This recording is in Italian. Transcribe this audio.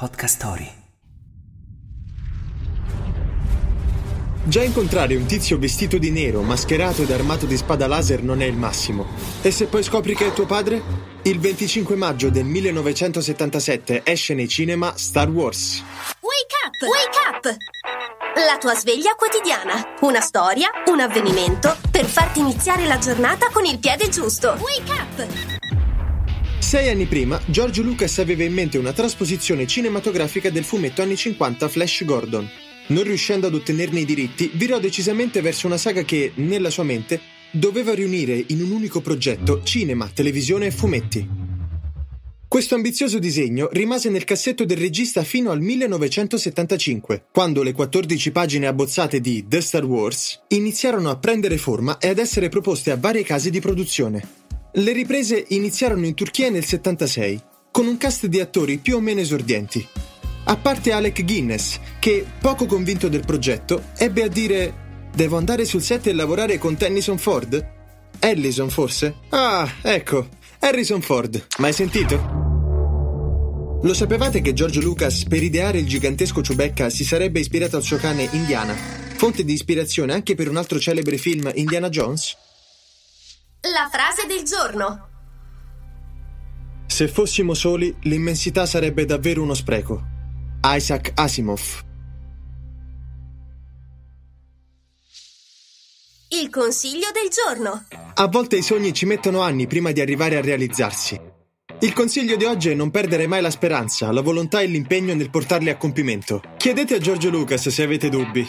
Podcast Story. Già incontrare un tizio vestito di nero, mascherato ed armato di spada laser non è il massimo. E se poi scopri che è tuo padre? Il 25 maggio del 1977 esce nei cinema Star Wars. Wake up! Wake up! La tua sveglia quotidiana. Una storia, un avvenimento per farti iniziare la giornata con il piede giusto. Wake up! Sei anni prima, George Lucas aveva in mente una trasposizione cinematografica del fumetto anni 50 Flash Gordon. Non riuscendo ad ottenerne i diritti, virò decisamente verso una saga che, nella sua mente, doveva riunire in un unico progetto cinema, televisione e fumetti. Questo ambizioso disegno rimase nel cassetto del regista fino al 1975, quando le 14 pagine abbozzate di The Star Wars iniziarono a prendere forma e ad essere proposte a varie case di produzione. Le riprese iniziarono in Turchia nel 76, con un cast di attori più o meno esordienti. A parte Alec Guinness, che, poco convinto del progetto, ebbe a dire Devo andare sul set e lavorare con Tennyson Ford? Ellison, forse? Ah, ecco, Harrison Ford. Mai sentito? Lo sapevate che George Lucas, per ideare il gigantesco Chewbacca, si sarebbe ispirato al suo cane Indiana, fonte di ispirazione anche per un altro celebre film, Indiana Jones? La frase del giorno. Se fossimo soli, l'immensità sarebbe davvero uno spreco. Isaac Asimov. Il consiglio del giorno. A volte i sogni ci mettono anni prima di arrivare a realizzarsi. Il consiglio di oggi è non perdere mai la speranza, la volontà e l'impegno nel portarli a compimento. Chiedete a Giorgio Lucas se avete dubbi.